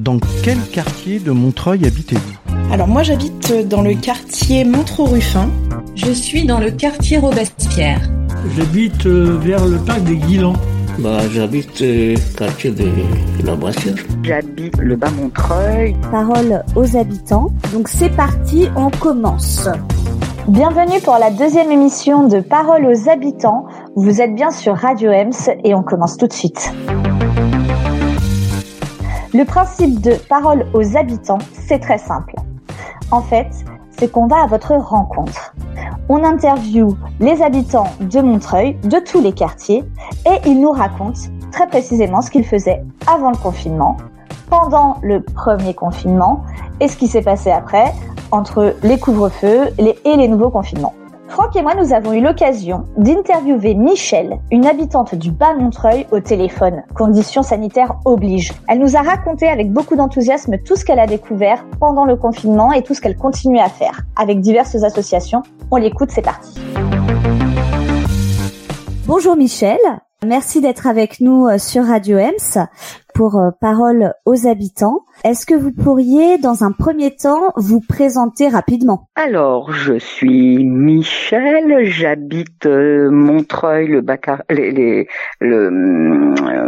Dans quel quartier de Montreuil habitez-vous? Alors moi j'habite dans le quartier Montreux-Ruffin. Je suis dans le quartier Robespierre. J'habite euh, vers le parc des Guilans. Bah, j'habite euh, quartier de la Boissière. J'habite le bas Montreuil. Parole aux habitants. Donc c'est parti, on commence. Bienvenue pour la deuxième émission de Parole aux habitants. Vous êtes bien sur Radio Ems et on commence tout de suite. Le principe de Parole aux habitants, c'est très simple. En fait, c'est qu'on va à votre rencontre. On interviewe les habitants de Montreuil, de tous les quartiers, et ils nous racontent très précisément ce qu'ils faisaient avant le confinement, pendant le premier confinement, et ce qui s'est passé après, entre les couvre-feux et les nouveaux confinements. Franck et moi, nous avons eu l'occasion d'interviewer Michel, une habitante du Bas-Montreuil, au téléphone. Conditions sanitaires obligent. Elle nous a raconté avec beaucoup d'enthousiasme tout ce qu'elle a découvert pendant le confinement et tout ce qu'elle continue à faire avec diverses associations. On l'écoute, c'est parti. Bonjour Michel, merci d'être avec nous euh, sur Radio Ems pour euh, Parole aux habitants. Est-ce que vous pourriez, dans un premier temps, vous présenter rapidement? Alors, je suis Michel, j'habite euh, Montreuil, le, Bacar les, le,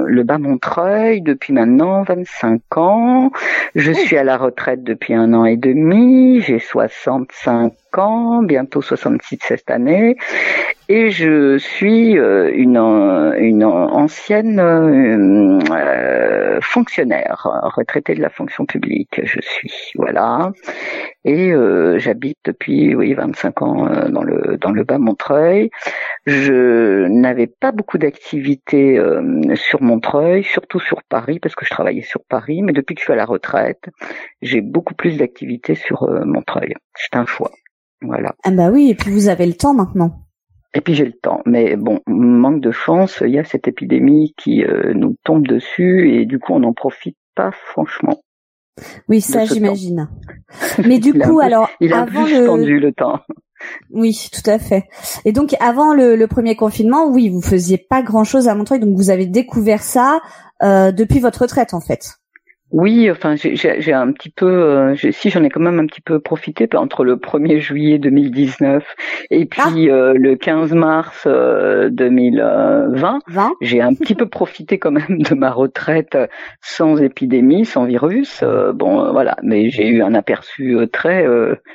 le bas Montreuil depuis maintenant 25 ans. Je suis à la retraite depuis un an et demi, j'ai 65 ans, bientôt 66 cette année, et je suis une, une ancienne euh, fonctionnaire, retraité de la fonction publique, je suis, voilà. Et euh, j'habite depuis, oui, 25 ans euh, dans le dans le bas Montreuil. Je n'avais pas beaucoup d'activités sur Montreuil, surtout sur Paris, parce que je travaillais sur Paris. Mais depuis que je suis à la retraite, j'ai beaucoup plus d'activités sur Montreuil. C'est un choix, voilà. Ah bah oui, et puis vous avez le temps maintenant. Et puis j'ai le temps. Mais bon, manque de chance, il y a cette épidémie qui euh, nous tombe dessus et du coup on n'en profite pas franchement. Oui, ça j'imagine. Mais du coup, alors il a avant le... le temps. Oui, tout à fait. Et donc avant le, premier confinement, oui, vous faisiez pas grand chose à Montreuil, donc vous avez découvert ça euh, depuis votre retraite en fait. Oui, enfin, j'ai un petit peu, euh, si j'en ai quand même un petit peu profité entre le 1er juillet 2019 et puis ah. euh, le 15 mars 2020. Euh, j'ai un petit peu profité quand même de ma retraite sans épidémie, sans virus. bon, voilà, mais j'ai eu un aperçu très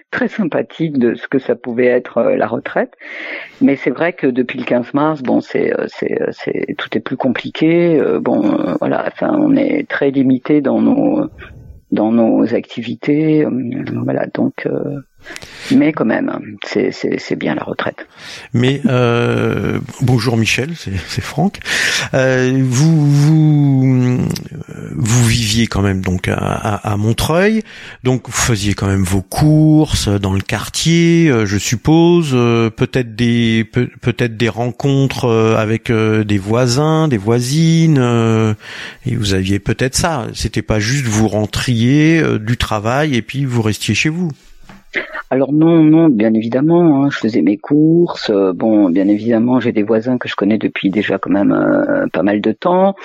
très sympathique de ce que ça pouvait être la retraite. Mais c'est vrai que depuis le 15 mars, bon, c'est c'est c'est tout est plus compliqué. bon, voilà, enfin, on est très limité dans dans nos activités. Euh, voilà, donc euh, mais quand même, c'est bien la retraite. Mais euh, bonjour Michel, c'est Franck. Euh, vous, vous vous viviez quand même donc à, à, Montreuil, donc vous faisiez quand même vos courses dans le quartier, euh, je suppose, euh, peut-être des peut-être des rencontres euh, avec des voisins, des voisines, et vous aviez peut-être ça. C'était pas juste vous rentriez du travail et puis vous restiez chez vous. Alors non, non, bien évidemment, hein, je faisais mes courses. Euh, bon, bien évidemment, j'ai des voisins que je connais depuis déjà quand même euh, pas mal de temps.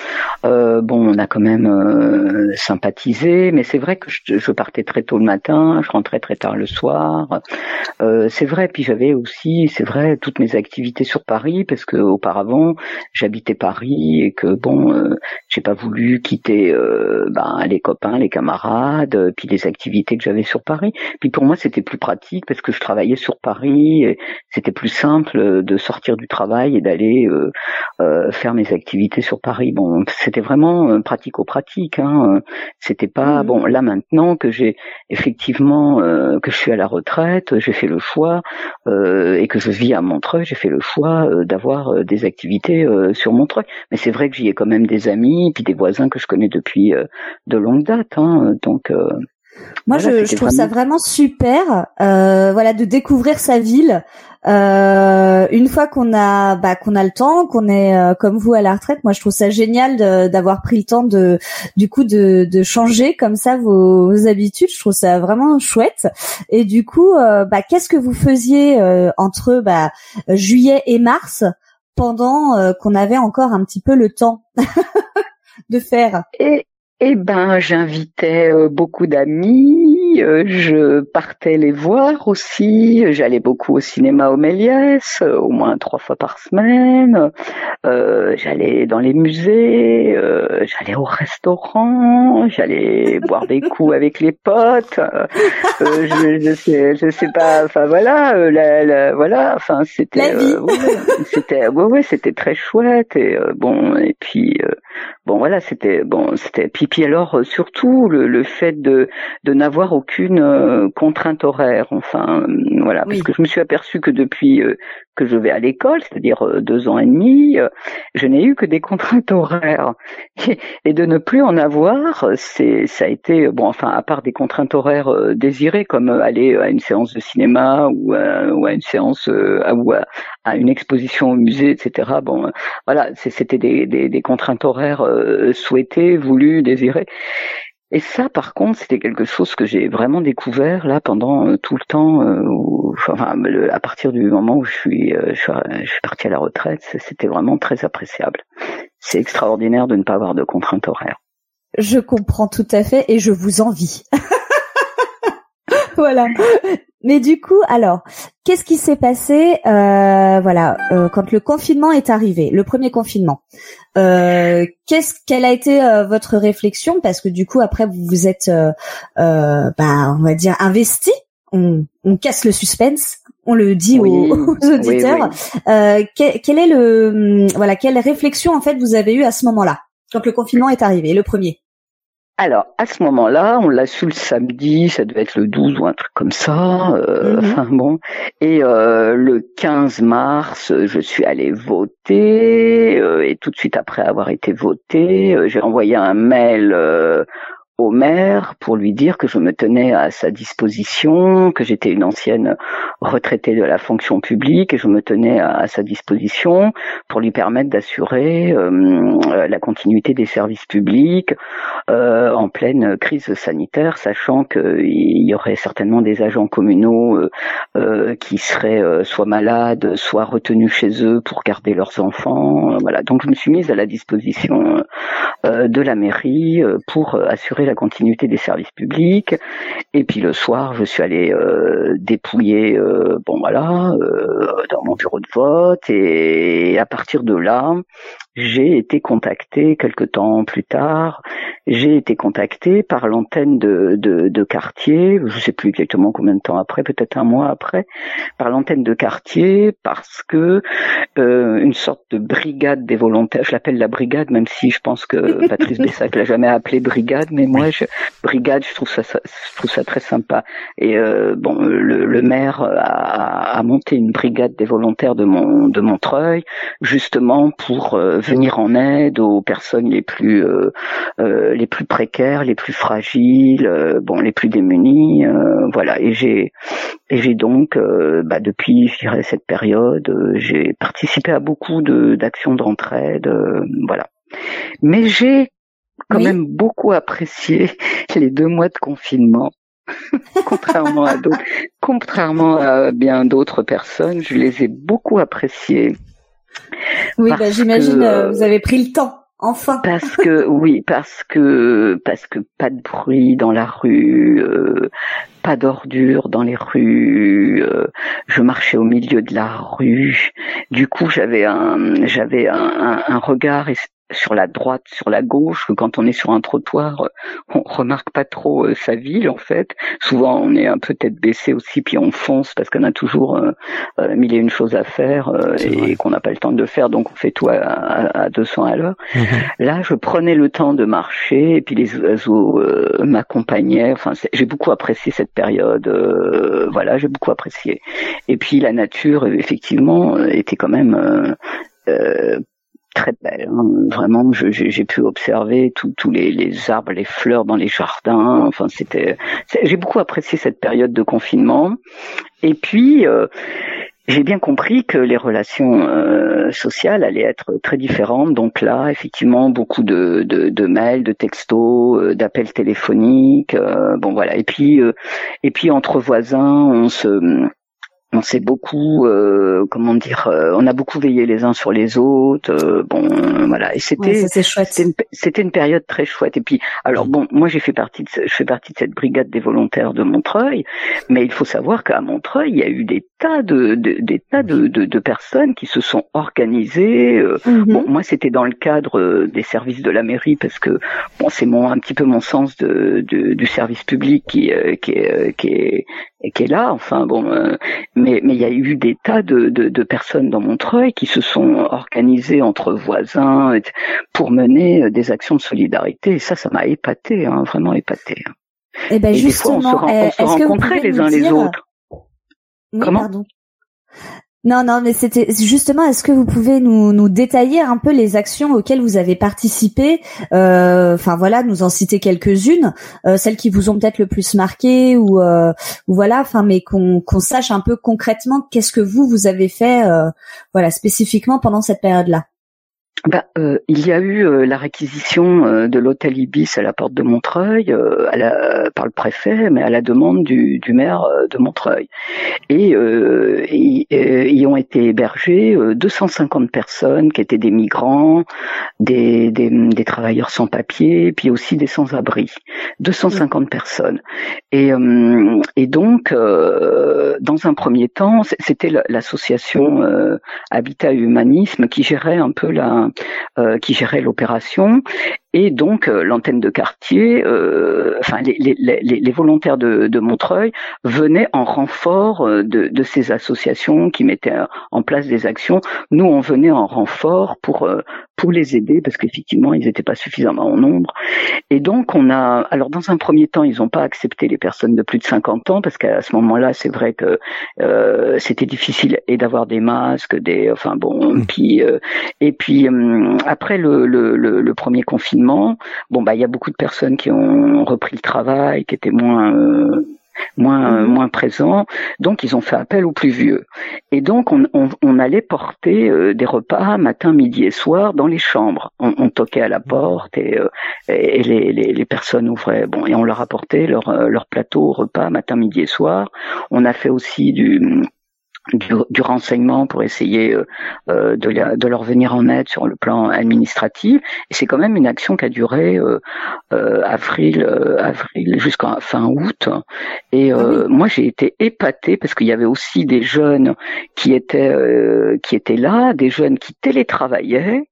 Euh, bon, on a quand même sympathisé, mais c'est vrai que je, partais très tôt le matin, je rentrais très tard le soir. c'est vrai, puis j'avais aussi, c'est vrai, toutes mes activités sur Paris parce que auparavant j'habitais Paris et que bon, j'ai pas voulu quitter ben, les copains, les camarades, puis les activités que j'avais sur Paris. Puis pour moi, c'était plus pratique parce que je travaillais sur Paris et c'était plus simple de sortir du travail et d'aller euh, euh, faire mes activités sur Paris. Bon, c'était vraiment euh, pratico-pratique. Hein. C'était pas mmh. bon. Là maintenant que j'ai effectivement que je suis à la retraite, j'ai fait le choix et que je vis à Montreuil, j'ai fait le choix d'avoir des activités sur Montreuil. Mais c'est vrai que j'y ai quand même des amis puis des voisins que je connais depuis de longue date. Hein. Donc moi, je, je, trouve ça vraiment super, euh, voilà, de découvrir sa ville. Euh, une fois qu'on a, bah, qu'on a le temps, qu'on est euh, comme vous à la retraite, moi, je trouve ça génial d'avoir pris le temps de, du coup, de, de changer comme ça vos, vos, habitudes. Je trouve ça vraiment chouette. Et du coup, euh, bah, qu'est-ce que vous faisiez euh, entre bah, juillet et mars pendant qu'on avait encore un petit peu le temps de faire? Et eh ben, j'invitais euh, beaucoup d'amis, euh, je partais les voir aussi, j'allais beaucoup au cinéma au Méliès, euh, au moins trois fois par semaine, j'allais dans les musées, j'allais au restaurant, j'allais boire des coups avec les potes, je, je, sais, je sais pas, enfin voilà, la, voilà, enfin c'était, c'était, ouais, ouais, c'était très chouette et bon, et puis bon voilà, c'était bon, c'était puis alors euh, surtout le, le fait de, de n'avoir aucune euh, contrainte horaire. Enfin euh, voilà, parce que je me suis aperçu que depuis que je vais à l'école, c'est-à-dire deux ans et demi, je n'ai eu que des contraintes horaires. Et, de ne plus en avoir, c'est ça a été bon. Enfin à part des contraintes horaires désirées comme aller à une séance de cinéma ou, ou à une séance ou à, une exposition au musée, etc. Bon voilà, c'était des, des, des, contraintes horaires souhaitées, voulues, désirées. Et ça, par contre, c'était quelque chose que j'ai vraiment découvert là pendant euh, tout le temps, euh, enfin, à partir du moment où je suis, euh, je je parti à la retraite, c'était vraiment très appréciable. C'est extraordinaire de ne pas avoir de contraintes horaires. Je comprends tout à fait et je vous envie. voilà. Mais du coup, alors, qu'est-ce qui s'est passé, euh, voilà, euh, quand le confinement est arrivé, le premier confinement? Euh, Qu'est-ce, quelle a été votre réflexion? Parce que du coup, après, vous vous êtes, bah, on va dire, investi. On, on, casse le suspense, on le dit aux, auditeurs. quel, est le, voilà, quelle réflexion en fait vous avez eu à ce moment-là, quand le confinement est arrivé, le premier? Alors, à ce moment-là, on l'a su le samedi, ça devait être le 12 ou un truc comme ça. Euh, mhm. Enfin bon. Et euh, le 15 mars, je suis allée voter. Euh, et tout de suite après avoir été votée, j'ai envoyé un mail au maire pour lui dire que je me tenais à sa disposition, que j'étais une ancienne retraitée de la fonction publique et je me tenais à, sa disposition pour lui permettre d'assurer euh, la continuité des services publics euh, en pleine crise sanitaire, sachant qu'il y aurait certainement des agents communaux euh, qui seraient soit malades, soit retenus chez eux pour garder leurs enfants. voilà, donc je me suis mise à la disposition de la mairie pour assurer la continuité des services publics. Et puis le soir, je suis allé euh, dépouiller, euh, bon voilà, euh, dans mon bureau de vote. Et à partir de là, j'ai été contacté quelque temps plus tard. J'ai été contacté par l'antenne de, de, de, quartier, je sais plus exactement combien de temps après, peut-être un mois après, par l'antenne de quartier parce que euh, une sorte de brigade des volontaires, je l'appelle la brigade, même si je pense que Patrice Bessac l'a jamais appelé brigade, mais moi, je, brigade, je trouve ça, je trouve ça très sympa. Et euh, bon, le, le maire a, a, monté une brigade des volontaires de mon de Montreuil, justement pour euh, venir en aide aux personnes les plus euh, euh, les plus précaires, les plus fragiles, euh, bon les plus démunies, voilà. Et j'ai et j'ai donc bah, depuis je dirais cette période, j'ai participé à beaucoup de d'actions d'entraide, voilà. Mais j'ai quand même beaucoup apprécié les deux mois de confinement. contrairement à d'autres, contrairement à bien d'autres personnes, je les ai beaucoup appréciés. Oui, bah, j'imagine euh, vous avez pris le temps. Enfin. Parce que oui, parce que parce que pas de bruit dans la rue, euh, pas d'ordures dans les rues. Euh, je marchais au milieu de la rue. Du coup, j'avais un j'avais un, un, un regard sur la droite, sur la gauche, que quand on est sur un trottoir, on remarque pas trop euh, sa ville en fait. Souvent, on est un peu tête baissée aussi, puis on fonce parce qu'on a toujours euh, euh, mille et une choses à faire et qu'on n'a pas le temps de faire, donc on fait tout à, à, 200 à l'heure. Mhm. Là, je prenais le temps de marcher et puis les oiseaux m'accompagnaient. Enfin, j'ai beaucoup apprécié cette période. voilà, j'ai beaucoup apprécié. Et puis la nature, effectivement, était quand même euh, très belle. Hein. Vraiment, j'ai pu observer tous les, les, arbres, les fleurs dans les jardins. Enfin, c'était. J'ai beaucoup apprécié cette période de confinement. Et puis. Euh, j'ai bien compris que les relations euh, sociales allaient être très différentes. Donc là, effectivement, beaucoup de, de, de mails, de textos, euh, d'appels téléphoniques. bon voilà. Et puis, et puis entre voisins, on se on s'est beaucoup, euh, comment dire, euh, on a beaucoup veillé les uns sur les autres. euh, bon, voilà, et c'était, Ouais, c'était une, période très chouette. Et puis, alors bon, moi j'ai fait partie de, je fais partie de cette brigade des volontaires de Montreuil, mais il faut savoir qu'à Montreuil, il y a eu des tas de, de- des tas de, de, de personnes qui se sont organisées. euh, Mhm. Bon, moi, c'était dans le cadre euh, des services de la mairie parce que bon, c'est mon un petit peu mon sens de, de- du service public qui qui est qui est qui est là. Enfin bon, euh, mais mais il y a eu des tas de, de, de personnes dans Montreuil qui se sont organisées entre voisins et- pour mener euh, des actions de solidarité. Et ça, ça m'a épaté, hein, vraiment épaté. Eh ben et des fois, on se, eh, on se rencontrait les uns les autres. Oui, Comment? pardon. Non, non, mais c'était justement. Est-ce que vous pouvez nous, détailler un peu les actions auxquelles vous avez participé Euh, Enfin voilà, nous en citer quelques-unes, euh, celles qui vous ont peut-être le plus marqué ou, euh, voilà. Enfin, mais qu'on sache un peu concrètement qu'est-ce que vous vous avez fait, voilà, spécifiquement pendant cette période-là. Bah, euh, il y a eu euh, la réquisition euh, de l'hôtel Ibis à la porte de Montreuil euh, à la- par le préfet, mais à la demande du, du maire euh, de Montreuil. Et y, euh, y ont été hébergées euh, 250 personnes qui étaient des migrants, des, des, des travailleurs sans papier, puis aussi des sans-abri. 250 personnes. Et, et donc, dans un premier temps, c'était la- l'association Habitat Humanisme qui gérait un peu la, qui gérait l'opération. Et donc euh, l'antenne de quartier, euh, enfin les, les, les, les volontaires de, de Montreuil venaient en renfort euh, de, de ces associations qui mettaient en place des actions. Nous, on venait en renfort pour euh, pour les aider parce qu'effectivement, ils n'étaient pas suffisamment en nombre. Et donc, on a, alors dans un premier temps, ils n'ont pas accepté les personnes de plus de 50 ans parce qu'à ce moment-là, c'est vrai que euh, c'était difficile et d'avoir des masques, des, enfin bon, puis euh, et puis euh, après le, le, le, le premier confinement, bon bah il y a beaucoup de personnes qui ont repris le travail, qui étaient moins euh, moins euh, moins présents, donc ils ont fait appel aux plus vieux. Et donc on, on, on allait porter euh, des repas matin, midi et soir dans les chambres. On, on toquait à la porte et, et les, les, les personnes ouvraient. Bon et on leur apportait leur leur plateau repas matin, midi et soir. On a fait aussi du du, du renseignement pour essayer euh, euh, de, la- de leur venir en aide sur le plan administratif. Et c'est quand même une action qui a duré euh, euh, avril, euh, avril jusqu'à fin août. Et euh, moi, j'ai été épatée parce qu'il y avait aussi des jeunes qui étaient euh, qui étaient là, des jeunes qui télétravaillaient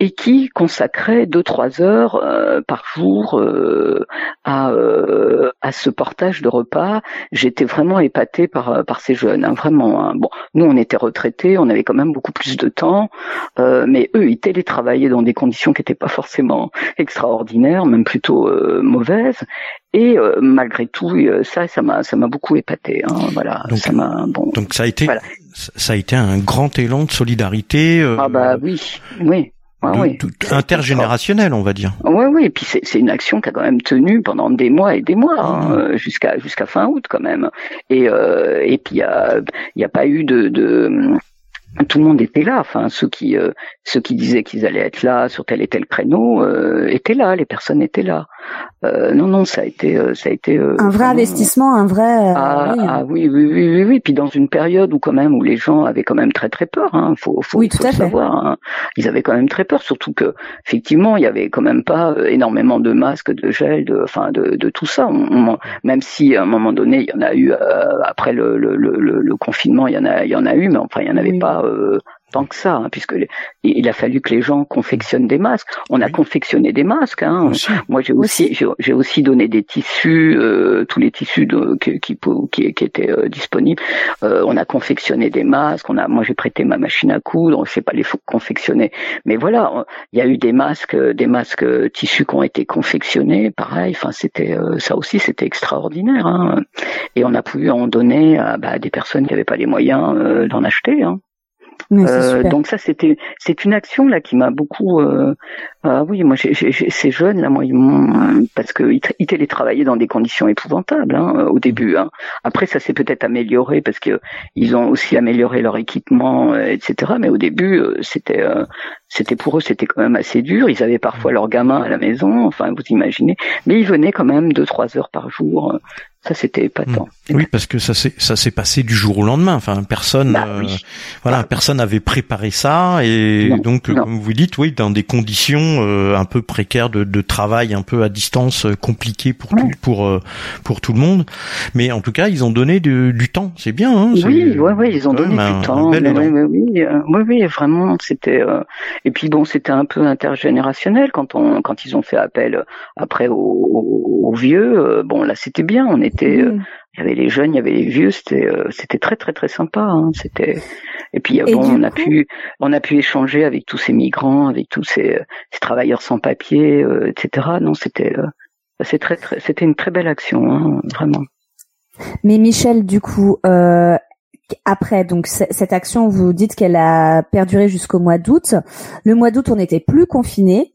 et qui consacraient deux trois heures euh, par jour euh, à euh, à ce portage de repas. J'étais vraiment épatée par par ces jeunes, hein, vraiment. hein. Bon, nous on était retraités, on avait quand même beaucoup plus de temps, euh, mais eux ils télétravaillaient dans des conditions qui n'étaient pas forcément extraordinaires, même plutôt euh, mauvaises. Et euh, malgré tout, ça, ça m'a, ça m'a beaucoup épaté. Hein, voilà, Donc- ça m'a bon. Donc ça a été Voilà. ça a été un grand élan de solidarité Ah bah oui, oui, de- oui. intergénérationnel, on va dire. Oui, oui, et puis c'est une action qui a quand même tenu pendant des mois et des mois, hein, euh, jusqu'à jusqu'à fin août quand même. Et euh, et puis il y a y a pas eu de, de tout le monde était là. Enfin, ceux qui euh, ceux qui disaient qu'ils allaient être là sur tel et tel créneau euh, étaient là. Les personnes étaient là. Euh, non, non, ça a été euh, ça a été euh, Un vrai investissement, un vrai. euh, Ah, oui. ah oui, oui, oui, oui, oui. Puis dans une période où quand même où les gens avaient quand même très très peur, hein, faut, faut, Oui, tout faut à le fait. savoir. hein. Ils avaient quand même très peur, surtout que effectivement il y avait quand même pas énormément de masques, de gel, de, enfin de, de tout ça. On- on- même si à un moment donné il y en a eu euh, après le, le, le, le- le confinement, il y en a, il y en a eu, mais enfin il y en avait Oui. pas. euh, tant que ça, hein, puisque il a fallu que les gens confectionnent des masques. On a Oui. confectionné des masques. Hein. Moi, j'ai aussi, j'ai aussi donné des tissus, euh, tous les tissus de, qui, qui, qui, étaient euh, disponibles. Euh, on a confectionné des masques. On a, moi, j'ai prêté ma machine à coudre. On sait pas les confectionner, mais voilà, il y a eu des masques, euh, des masques euh, tissus qui ont été confectionnés. Pareil, enfin, c'était euh, ça aussi, c'était extraordinaire. Hein. Et on a pu en donner à bah, des personnes qui n'avaient pas les moyens euh, d'en acheter. Hein. Mais Euh, super. donc ça c'était c'est une action là qui m'a beaucoup euh, ah oui moi j'ai, j'ai- j'ai- ces jeunes là moi ils m'ont parce que ils, tra- ils télétravaillaient dans des conditions épouvantables hein, au début hein. après ça s'est peut-être amélioré parce que ils ont aussi amélioré leur équipement euh, etc mais au début euh, c'était euh, c'était pour eux c'était quand même assez dur ils avaient parfois leurs gamins à la maison enfin vous imaginez mais ils venaient quand même deux trois heures par jour Ça, c'était épatant. Mmh. Oui, parce que ça s'est ça s'est passé du jour au lendemain. Enfin, personne, Bah euh, oui. voilà, Bah, personne n'avait préparé ça et Non, donc, non. comme vous dites, oui, dans des conditions euh, un peu précaires de, de travail, un peu à distance, euh, compliquées pour tout, pour euh, pour tout le monde. Mais en tout cas, ils ont donné de- du temps. C'est bien. Hein, Oui, ouais, ouais, ils ont donné du temps. mais oui, euh, oui, oui, vraiment, c'était. euh, Et puis bon, c'était un peu intergénérationnel quand on, quand ils ont fait appel euh, après aux, aux- vieux. euh, Bon, là, c'était bien. On était, euh, Mhm. il y avait les jeunes, il y avait les vieux. C'était, euh, c'était très, très, très sympa. Hein, c'était. Et puis euh, Et bon, on a pu, on a pu échanger avec tous ces migrants, avec tous ces, ces travailleurs sans papier, euh, etc. Non, c'était. euh, c'est très, très, c'était une très belle action, hein, vraiment. Mais Michel, du coup, euh, après donc cette action, vous dites qu'elle a perduré jusqu'au mois d'août. Le mois d'août, on n'était plus confiné.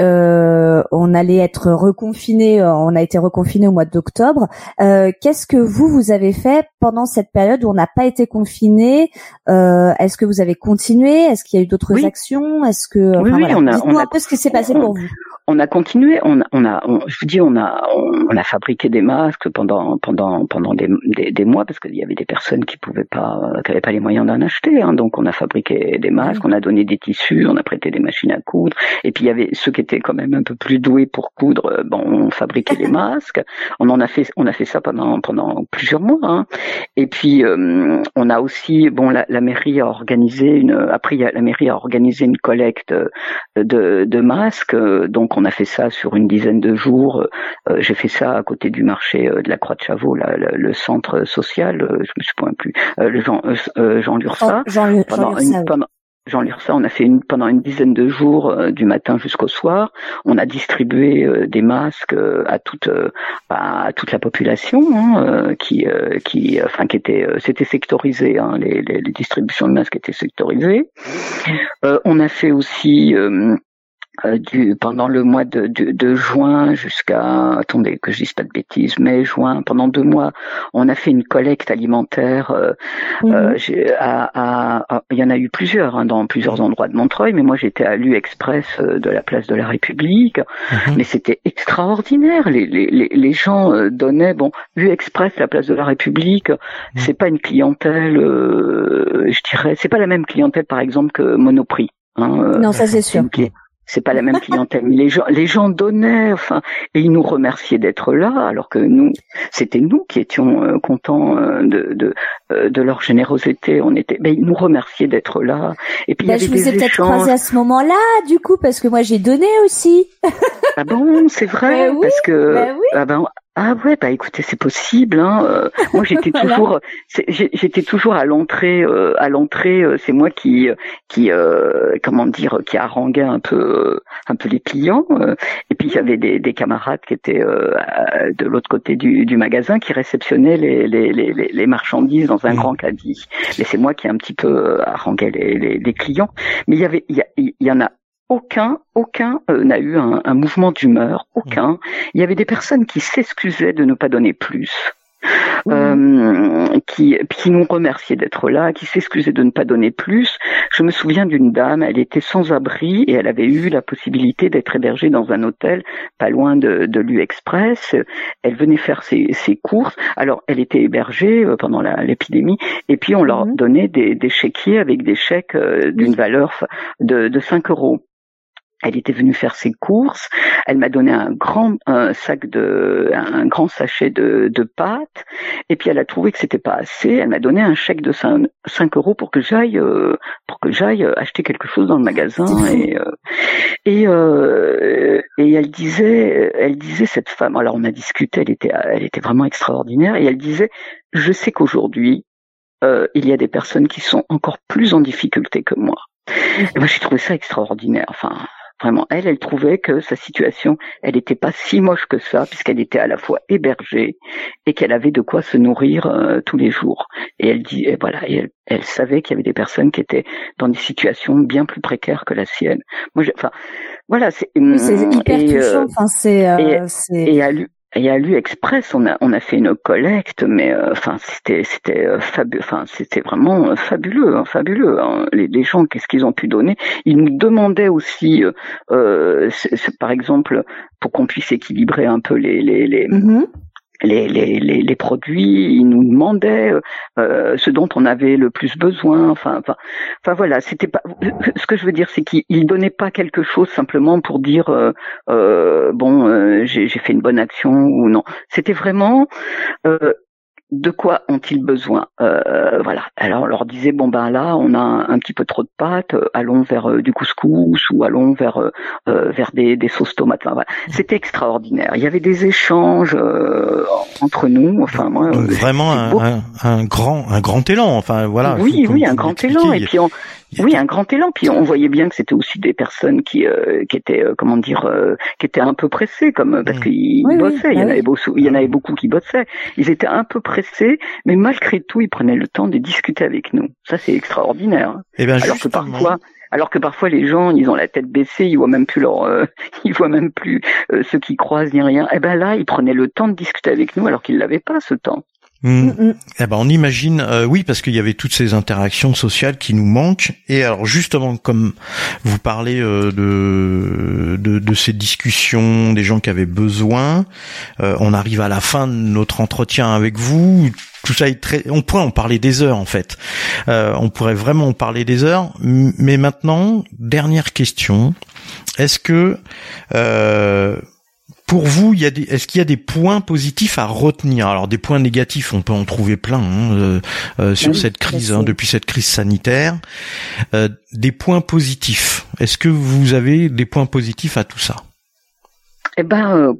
Euh, on allait être reconfiné. euh, On a été reconfiné au mois d'octobre. Euh, Qu'est-ce que vous vous avez fait pendant cette période où on n'a pas été confiné? Euh, Est-ce que vous avez continué? Est-ce qu'il y a eu d'autres Oui. actions? Est-ce que Oui, enfin, oui, voilà. on a- Dites-nous on a- un peu ce qui s'est passé on- pour vous. On a continué, on on a, je vous dis, on a, on, a fabriqué des masques pendant, pendant, pendant des, des, des mois parce qu'il y avait des personnes qui pouvaient pas, euh, qui n'avaient pas les moyens d'en acheter. Hein, donc on a fabriqué des masques, on a donné des tissus, on a prêté des machines à coudre. Et puis il y avait ceux qui étaient quand même un peu plus doués pour coudre. euh, Bon, on fabriquait les masques. On en a fait, on a fait ça pendant pendant plusieurs mois. Hein. Et puis euh, on a aussi, bon, la, mairie a organisé une, après la mairie a organisé une collecte de, de masques. Donc on a fait ça sur une dizaine de jours. Euh, J'ai fait ça à côté du marché euh, de la Croix de Chavaux, là, le, le centre social. euh, Je me souviens plus. Euh, le Jean euh, euh, Jean Lursa. Jean, Jean, Pendant Jean une, Lursa, pendant- Jean Lursa, on a fait une, pendant une dizaine de jours, euh, du matin jusqu'au soir. On a distribué euh, des masques euh, à toute euh, à toute la population, hein, euh, qui euh, qui enfin qui était euh, c'était sectorisé. Hein, les, les, les distributions de masques étaient sectorisées. Euh, on a fait aussi euh, du, pendant le mois de, de, de juin jusqu'à, attendez que je dise pas de bêtises, mai, juin, pendant deux mois, on a fait une collecte alimentaire. euh, Mhm. euh, j'ai- à, à- à- il y en a eu plusieurs hein, dans plusieurs endroits de Montreuil, mais moi j'étais à l'U Express euh, de la place de la République. Mhm. Mais c'était extraordinaire. Les, les, les, les gens euh, donnaient, bon, U Express, la place de la République, c'est pas une clientèle, euh, je dirais, c'est pas la même clientèle par exemple que Monoprix. Hein, non, ça c'est sûr. C'est pas la même clientèle. Mais les gens, les gens donnaient, enfin, et ils nous remerciaient d'être là, alors que nous, c'était nous qui étions euh, contents euh, de de, de leur générosité. On était, ben, ils nous remerciaient d'être là. Et puis Bah, il y je avait vous ai des peut-être échanges. croisé à ce moment-là, du coup, parce que moi j'ai donné aussi. Ah bon, c'est vrai, Ben oui, parce que ben oui. ah ben ah ouais, bah écoutez, c'est possible. Hein. euh, moi, j'étais Voilà. toujours, j'étais toujours à l'entrée. euh, à l'entrée, euh, c'est moi qui, qui, euh, comment dire, qui haranguait un peu, euh, un peu les clients. euh, et puis il y avait des, des camarades qui étaient euh, de l'autre côté du, du magasin qui réceptionnaient les, les, les, les- les marchandises dans un grand caddie. Mais c'est moi qui un petit peu euh, haranguais les, les, les clients. Mais il y avait, il y, y en a aucun, aucun euh, n'a eu un, un mouvement d'humeur, aucun. Il y avait des personnes qui s'excusaient de ne pas donner plus. Euh, qui, qui nous remerciaient d'être là, qui s'excusaient de ne pas donner plus. Je me souviens d'une dame, elle était sans abri et elle avait eu la possibilité d'être hébergée dans un hôtel pas loin de, de l'U-Express. Elle venait faire ses, ses courses. Alors, elle était hébergée euh, pendant l'épidémie et puis on leur Mhm. donnait des, des chéquiers avec des chèques euh, d'une valeur de, de 5 euros. Elle était venue faire ses courses. Elle m'a donné un grand un sac de, un grand sachet de, de pâtes. Et puis elle a trouvé que c'était pas assez. Elle m'a donné un chèque de 5, 5 euros pour que j'aille, euh, pour que j'aille euh, acheter quelque chose dans le magasin. Et euh, et, euh, et elle disait, elle disait cette femme. Alors on a discuté. Elle était, elle était vraiment extraordinaire. Et elle disait, je sais qu'aujourd'hui euh, il y a des personnes qui sont encore plus en difficulté que moi. Et moi, j'ai trouvé ça extraordinaire. Enfin, vraiment, elle, elle trouvait que sa situation, elle n'était pas si moche que ça, puisqu'elle était à la fois hébergée et qu'elle avait de quoi se nourrir euh, tous les jours. Et elle dit, et voilà, et elle, elle savait qu'il y avait des personnes qui étaient dans des situations bien plus précaires que la sienne. Moi, enfin, voilà, c'est c'est hyper et, euh, touchant. Enfin, c'est, euh, et- c'est. et à l'U et à l'U Express, on a on a fait une collecte, mais euh, enfin c'était c'était euh, fabu- enfin c'était vraiment euh, fabuleux, hein, fabuleux. hein. Les, les gens, qu'est-ce qu'ils ont pu donner? Ils nous demandaient aussi, par exemple, pour qu'on puisse équilibrer un peu les les les, Mhm. Les, les, les, les, produits, ils nous demandaient euh, ce dont on avait le plus besoin. Enfin, enfin, enfin voilà, c'était pas. Ce que je veux dire, c'est qu'ils donnaient pas quelque chose simplement pour dire euh, euh, bon, j'ai fait une bonne action ou non. C'était vraiment de quoi ont-ils besoin euh, Voilà. Alors on leur disait bon ben là on a un, petit peu trop de pâtes, euh, allons vers euh, du couscous ou allons vers vers des, des sauces tomates. voilà. C'était extraordinaire. Il y avait des échanges entre nous. Enfin moi. vraiment un, un, grand un grand élan. Enfin voilà. Oui oui un grand élan et puis on oui, un grand élan. Puis on voyait bien que c'était aussi des personnes qui euh, qui étaient euh, comment dire euh, qui étaient un peu pressées comme parce qu'ils bossaient. il y en bah avait beaucoup, il y en avait beaucoup qui bossaient. Ils étaient un peu pressés, mais malgré tout, ils prenaient le temps de discuter avec nous. Ça, c'est extraordinaire. Eh ben, Alors que parfois, alors que parfois les gens, ils ont la tête baissée, ils voient même plus leur, ils voient même plus ceux qui croisent ni rien. Et eh ben là, ils prenaient le temps de discuter avec nous alors qu'ils l'avaient pas ce temps. Hmm. Mm, mm. Eh ben on imagine, euh, oui, parce qu'il y avait toutes ces interactions sociales qui nous manquent. Et alors justement, comme vous parlez euh, de, de, de ces discussions, des gens qui avaient besoin, euh, on arrive à la fin de notre entretien avec vous. Tout ça est très, on pourrait en parler des heures en fait. on pourrait vraiment en parler des heures. Mais maintenant, dernière question. Est-ce que pour vous, il y a des, est-ce qu'il y a des points positifs à retenir? Alors des points négatifs, on peut en trouver plein hein, euh, euh, sur cette crise, hein, depuis cette crise sanitaire. Euh, des points positifs. Est-ce que vous avez des points positifs à tout ça? Eh ben,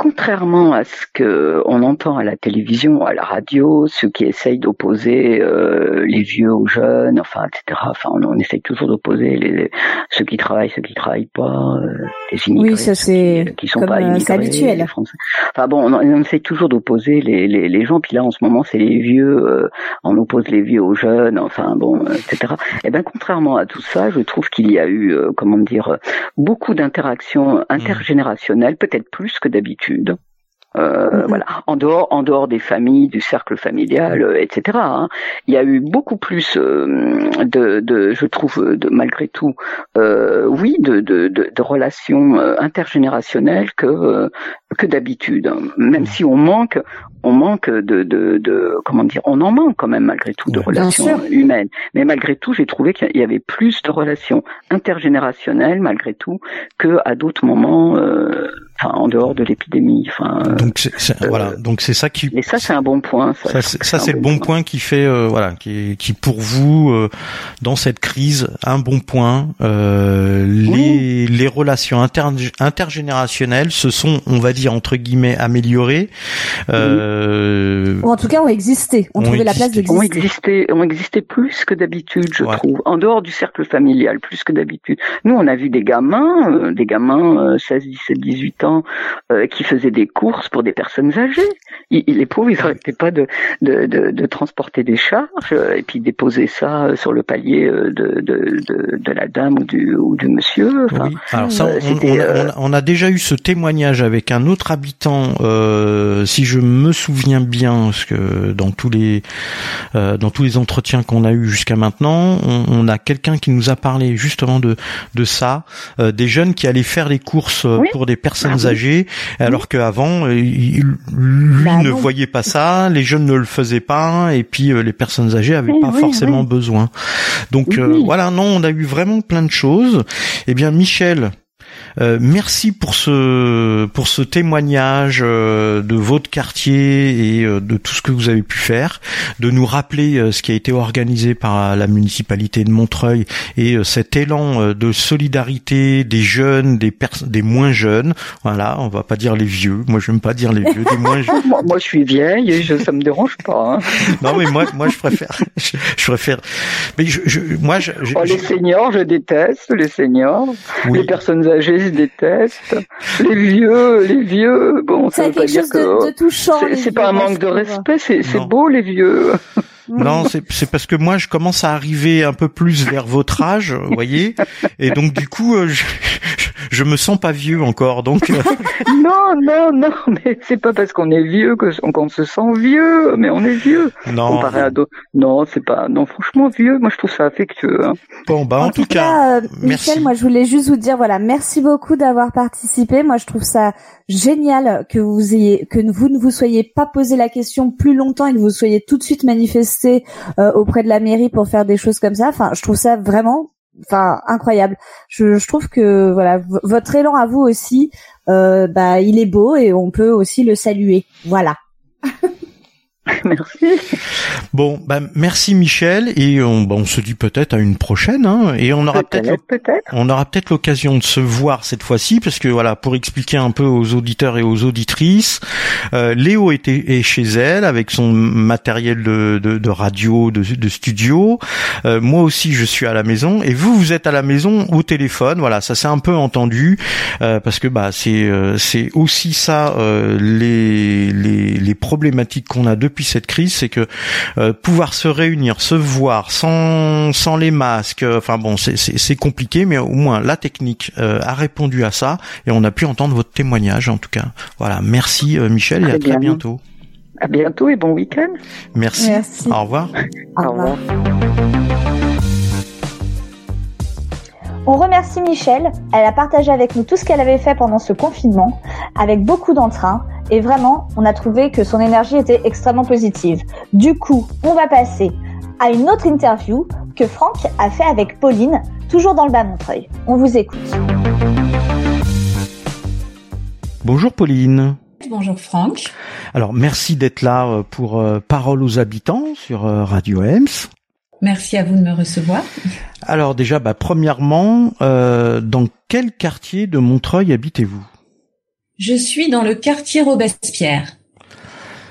contrairement à ce que on entend à la télévision, à la radio, ceux qui essayent d'opposer euh, les vieux aux jeunes, enfin, etc. Enfin, on, essaye toujours d'opposer les, ceux qui travaillent, ceux qui travaillent pas, euh, les immigrés, oui, ça c'est qui, sont pas euh, immigrés, habituel. Les Français. Enfin bon, on, on essaye toujours d'opposer les, les, les, gens. Puis là, en ce moment, c'est les vieux. on oppose les vieux aux jeunes. Enfin bon, etc. Et eh ben, contrairement à tout ça, je trouve qu'il y a eu, comment dire, beaucoup d'interactions mmh. intergénérationnelles, peut-être plus que d'habitude euh. Voilà, en dehors, en dehors des familles, du cercle familial, euh, etc. Hein. Il y a eu beaucoup plus euh, de, de, je trouve, de, malgré tout, oui, de, de, de, relations intergénérationnelles que que d'habitude. Même si on manque, on manque de, de, de, comment dire, on en manque quand même malgré tout de relations humaines. Mais malgré tout, j'ai trouvé qu'il y avait plus de relations intergénérationnelles malgré tout que à d'autres moments. Euh, enfin en dehors de l'épidémie. Enfin, euh, donc c'est, voilà, donc c'est ça qui. Et ça c'est un bon point. Ça, ça, c'est, le bon point. qui fait euh, voilà, qui, qui pour vous euh, dans cette crise un bon point. les les relations inter, intergénérationnelles se sont, on va dire entre guillemets, améliorées. Ou en tout cas ont existé, ont, trouvé la place d'exister. Ont existé, ont existé plus que d'habitude, je trouve, en dehors du cercle familial, plus que d'habitude. Nous on a vu des gamins, des gamins 16, 17, 18 ans euh, qui faisaient des courses pour des personnes âgées. les pauvres, ils n'arrêtaient pas de, de, de, de, transporter des charges euh, et puis déposer ça euh, sur le palier de, de, de, la dame ou du, ou du monsieur. oui. Alors ça, on, on, a, déjà eu ce témoignage avec un autre habitant, si je me souviens bien, parce que dans tous les dans tous les entretiens qu'on a eu jusqu'à maintenant, on, a quelqu'un qui nous a parlé justement de de ça, des jeunes qui allaient faire les courses pour des personnes âgés, alors qu'avant, euh, lui bah ne voyait pas ça, les jeunes ne le faisaient pas, et puis euh, les personnes âgées avaient pas forcément besoin. Donc euh, voilà, non, on a eu vraiment plein de choses. Eh bien, Michel, euh, merci pour ce pour ce témoignage euh, de votre quartier et euh, de tout ce que vous avez pu faire, de nous rappeler ce qui a été organisé par la municipalité de Montreuil et cet élan de solidarité des jeunes, des des moins jeunes. Voilà, on va pas dire les vieux. Moi, je n'aime pas dire les vieux, des moins jeunes. moi, je suis vieille et je, ça me dérange pas. Hein. non, mais moi, moi, je préfère, je, préfère. Mais je, je moi, je, oh, les seniors, je déteste les seniors. Les personnes âgées, je déteste. Les vieux, les vieux, bon, ça, veut pas dire que c'est pas un manque de respect, c'est beau les vieux. Non, c'est parce que moi je commence à arriver un peu plus vers votre âge, vous voyez, et donc du coup euh, je, je me sens pas vieux encore, donc. euh, non, non, non, mais c'est pas parce qu'on est vieux que qu'on se sent vieux, mais on est vieux. non. Comparé à d'autres. Non, c'est pas. Non, franchement, vieux. Moi, je trouve ça affectueux. hein. Bon, bah en, tout cas, euh, merci. Michel, moi je voulais juste vous dire voilà, merci beaucoup d'avoir participé. Moi je trouve ça génial que vous ayez que vous ne vous soyez pas posé la question plus longtemps et que vous soyez tout de suite manifesté euh, auprès de la mairie pour faire des choses comme ça. Enfin, je trouve ça vraiment enfin incroyable. Je, je trouve que voilà votre élan à vous aussi euh, bah il est beau et on peut aussi le saluer. Voilà. Merci. Bon, bah merci Michel et on, bah, on se dit peut-être à une prochaine hein, et on aura peut-être peut-être. on aura peut-être l'occasion de se voir cette fois-ci parce que voilà pour expliquer un peu aux auditeurs et aux auditrices, euh, Léo était est chez elle avec son matériel de, de, de radio, de, de studio. Euh, moi aussi je suis à la maison et vous vous êtes à la maison au téléphone. Voilà, ça s'est un peu entendu euh, parce que bah c'est euh, c'est aussi ça euh, les, les les problématiques qu'on a depuis cette crise, c'est que euh, pouvoir se réunir, se voir sans sans les masques, euh, enfin bon, c'est compliqué, mais au moins la technique euh, a répondu à ça et on a pu entendre votre témoignage en tout cas. Voilà, merci euh, Michel et à très bien. bientôt. À bientôt et bon week-end. Merci. Merci. Au revoir. Au revoir. On remercie Michel. Elle a partagé avec nous tout ce qu'elle avait fait pendant ce confinement, avec beaucoup d'entrain. Et vraiment, on a trouvé que son énergie était extrêmement positive. Du coup, on va passer à une autre interview que Franck a fait avec Pauline, toujours dans le bas Montreuil. On vous écoute. Bonjour Pauline. Bonjour Franck. Alors merci d'être là euh, pour euh, Parole aux habitants sur euh, Radio Ems. Merci à vous de me recevoir. Alors déjà, bah, premièrement, euh, dans quel quartier de Montreuil habitez-vous? Je suis dans le quartier Robespierre,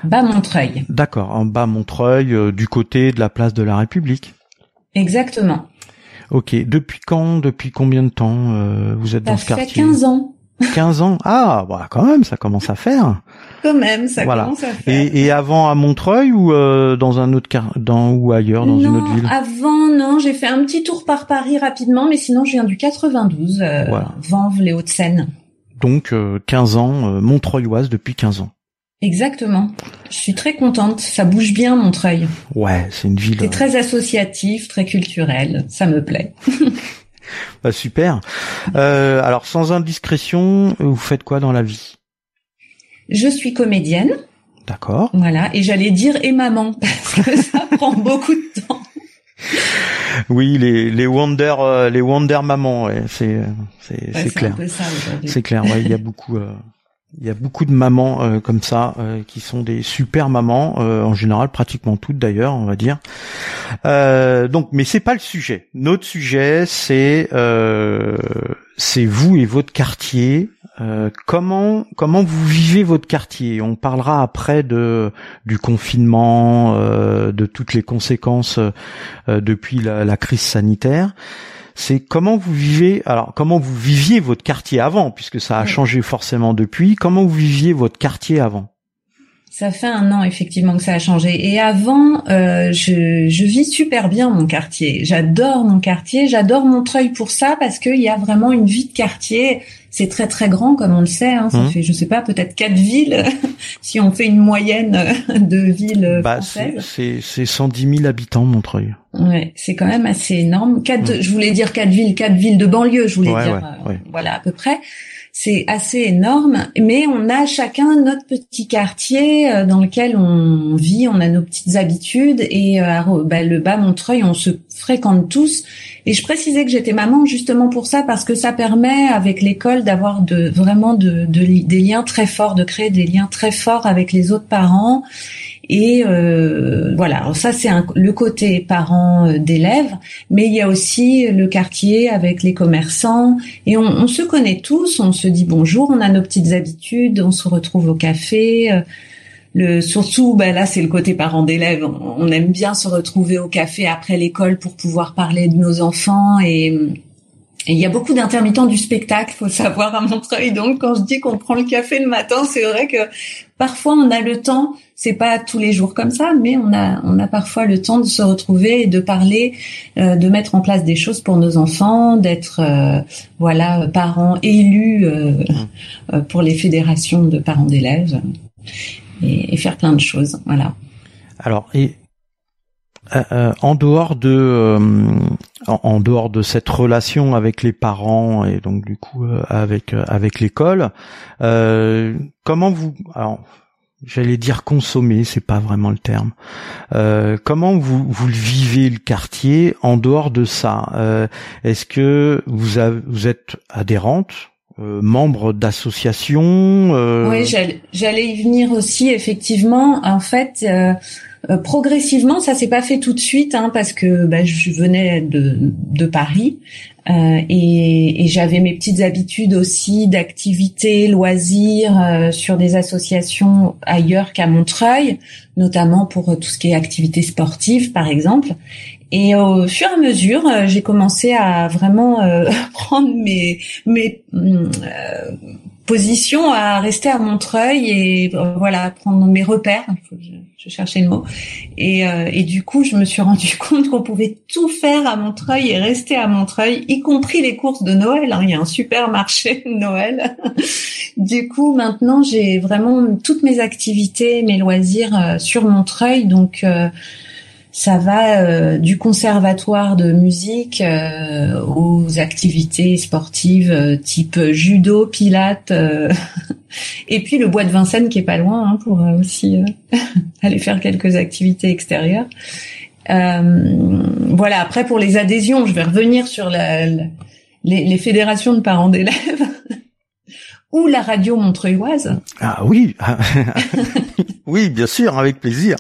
bas Montreuil. D'accord, en bas Montreuil, euh, du côté de la place de la République. Exactement. Ok, depuis quand, depuis combien de temps euh, vous êtes Ça dans ce fait quartier? 15 ans. 15 ans Ah, bah quand même, ça commence à faire. Quand même, ça Voilà. commence à faire. Et, et avant à Montreuil ou euh, dans un autre dans ou ailleurs dans non, une autre ville avant, non, j'ai fait un petit tour par Paris rapidement, mais sinon je viens du 92, euh, Voilà. Vanves, les Hauts-de-Seine. Donc euh, 15 ans, euh, Montreuilloise depuis 15 ans. Exactement. Je suis très contente, ça bouge bien Montreuil. Ouais, c'est une ville. C'est euh, très associatif, très culturel, ça me plaît. bah, super. Euh, alors sans indiscrétion, vous faites quoi dans la vie? Je suis comédienne, D'accord. voilà, et j'allais dire et maman, parce que ça prend beaucoup de temps. Oui, les les Wonder euh, les Wonder mamans, ouais, c'est c'est Ouais, c'est un clair. C'est clair, ouais, il y a beaucoup, euh, il y a beaucoup de mamans euh, comme ça euh, qui sont des super mamans, euh, en général pratiquement toutes d'ailleurs, on va dire. Euh, donc, mais c'est pas le sujet. Notre sujet, c'est euh, c'est vous et votre quartier. Euh, comment comment vous vivez votre quartier? On parlera après de du confinement, de toutes les conséquences depuis la, la crise sanitaire c'est comment vous vivez, alors comment vous viviez votre quartier avant, puisque ça a changé forcément depuis, comment vous viviez votre quartier avant? Ça fait un an effectivement que ça a changé. Et avant, euh, je, je vis super bien mon quartier. J'adore mon quartier, j'adore Montreuil pour ça parce qu'il y a vraiment une vie de quartier. C'est très très grand comme on le sait. Hein. Ça Mhm. fait, je sais pas, peut-être quatre villes si on fait une moyenne de villes Bah, c'est françaises. c'est c'est 110 000 habitants Montreuil. Ouais, c'est quand même assez énorme. Quatre, je voulais dire quatre villes, quatre villes de banlieue, je voulais Ouais, dire, ouais, euh, ouais. voilà à peu près. C'est assez énorme, mais on a chacun notre petit quartier euh, dans lequel on vit, on a nos petites habitudes et euh, à bah, le bas Montreuil, on se fréquente tous. Et je précisais que j'étais maman justement pour ça parce que ça permet avec l'école d'avoir de vraiment de, de des liens très forts, de créer des liens très forts avec les autres parents et euh, voilà, ça c'est le côté parents euh, d'élèves, mais il y a aussi le quartier avec les commerçants et on, on se connaît tous, on se dit bonjour, on a nos petites habitudes, on se retrouve au café. euh, le, surtout, ben là, c'est le côté parents d'élèves. On, aime bien se retrouver au café après l'école pour pouvoir parler de nos enfants et et il y a beaucoup d'intermittents du spectacle, faut savoir à Montreuil. Donc, quand je dis qu'on prend le café le matin, c'est vrai que parfois on a le temps. C'est pas tous les jours comme ça, mais on a on a parfois le temps de se retrouver et de parler, euh, de mettre en place des choses pour nos enfants, d'être euh, voilà parents élus mmh. pour les fédérations de parents d'élèves et, et, faire plein de choses. Voilà. Alors et euh, euh, en dehors de euh, en, dehors de cette relation avec les parents et donc du coup avec avec l'école, comment vous alors j'allais dire consommer, c'est pas vraiment le terme. comment vous vous le vivez le quartier en dehors de ça? Est-ce que vous avez, vous êtes adhérente membre d'associations Oui, j'allais y venir aussi. Effectivement, en fait, euh, progressivement, ça s'est pas fait tout de suite, hein, parce que bah, je venais de, de Paris euh, et, et j'avais mes petites habitudes aussi d'activités, loisirs euh, sur des associations ailleurs qu'à Montreuil, notamment pour tout ce qui est activités sportives, par exemple. Et au fur et à mesure, j'ai commencé à vraiment prendre mes mes position à rester à Montreuil et euh, voilà prendre mes repères. Je, cherchais le mot. Et, euh, et du coup, je me suis rendu compte qu'on pouvait tout faire à Montreuil et rester à Montreuil, y compris les courses de Noël. Hein. Il y a un super marché de Noël. du coup, maintenant, j'ai vraiment toutes mes activités, mes loisirs euh, sur Montreuil. Donc ça va euh, du conservatoire de musique euh, aux activités sportives euh, type judo, pilates, et puis le bois de Vincennes qui est pas loin hein, pour aussi aller faire quelques activités extérieures. voilà. Après pour les adhésions, je vais revenir sur la, les, les fédérations de parents d'élèves. ou la radio montreuilloise. Ah oui, oui, bien sûr, avec plaisir.